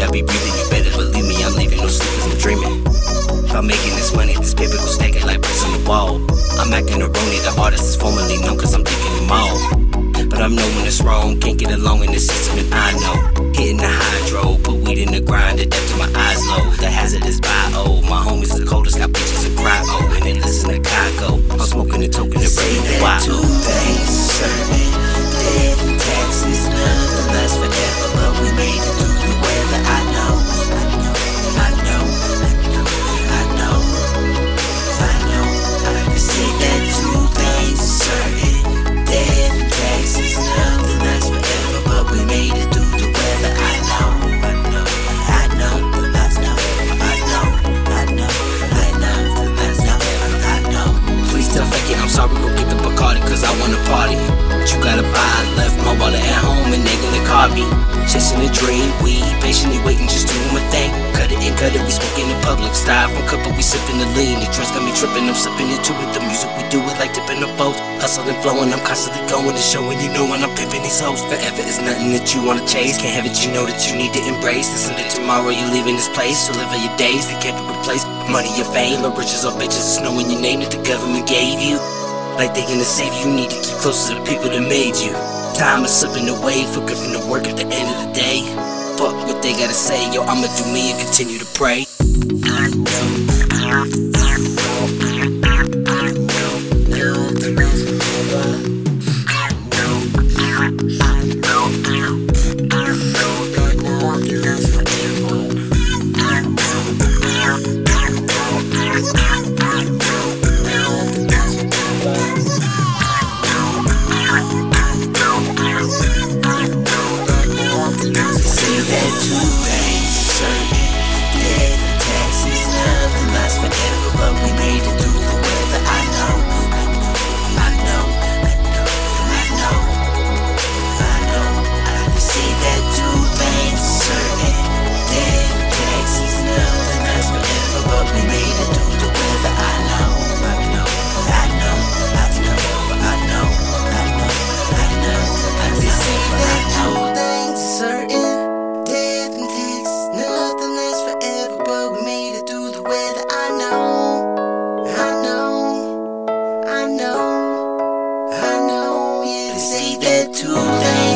shit I be breathing, you better believe me, I'm leaving no sleep cause I'm dreaming. I'm making this money, this paper go stacking like bricks on the wall. I'm acting erroneous, the artist is formerly known cause I'm taking them all. But I'm knowing it's wrong, can't get along in the system, and I know. Hitting the hydro, put weed in the grind, the depth of my eyes low. The hazard is bio, my homies the coldest, got bitches to cry, oh, and they listen to Chicago. I'm smoking and token and brain, why? Two. My at home and they gonna call me. Chasing a dream, we patiently waiting, just doing my thing. Cut it and cut it, we smoking in the public. Styrofoam cup, but we sipping the lean. The drinks got me tripping, I'm slipping into it. The music we do it like dipping the boat. Hustling, flowing, I'm constantly going and showing you know when I'm pimping these hoes. Forever is nothing that you wanna chase. Can't have it, you know that you need to embrace. Listen to tomorrow, you're leaving this place. So live your days, they can't be replaced. Money or fame, or riches or bitches, it's knowing your name that the government gave you. Like they gonna save you, you need to keep close to the people that made you. Time is slipping away, forgetting to work at the end of the day. Fuck what they gotta say, yo, I'ma do me and continue to pray. things certain. Dead taxes, love and forever, but we made it through. see that today.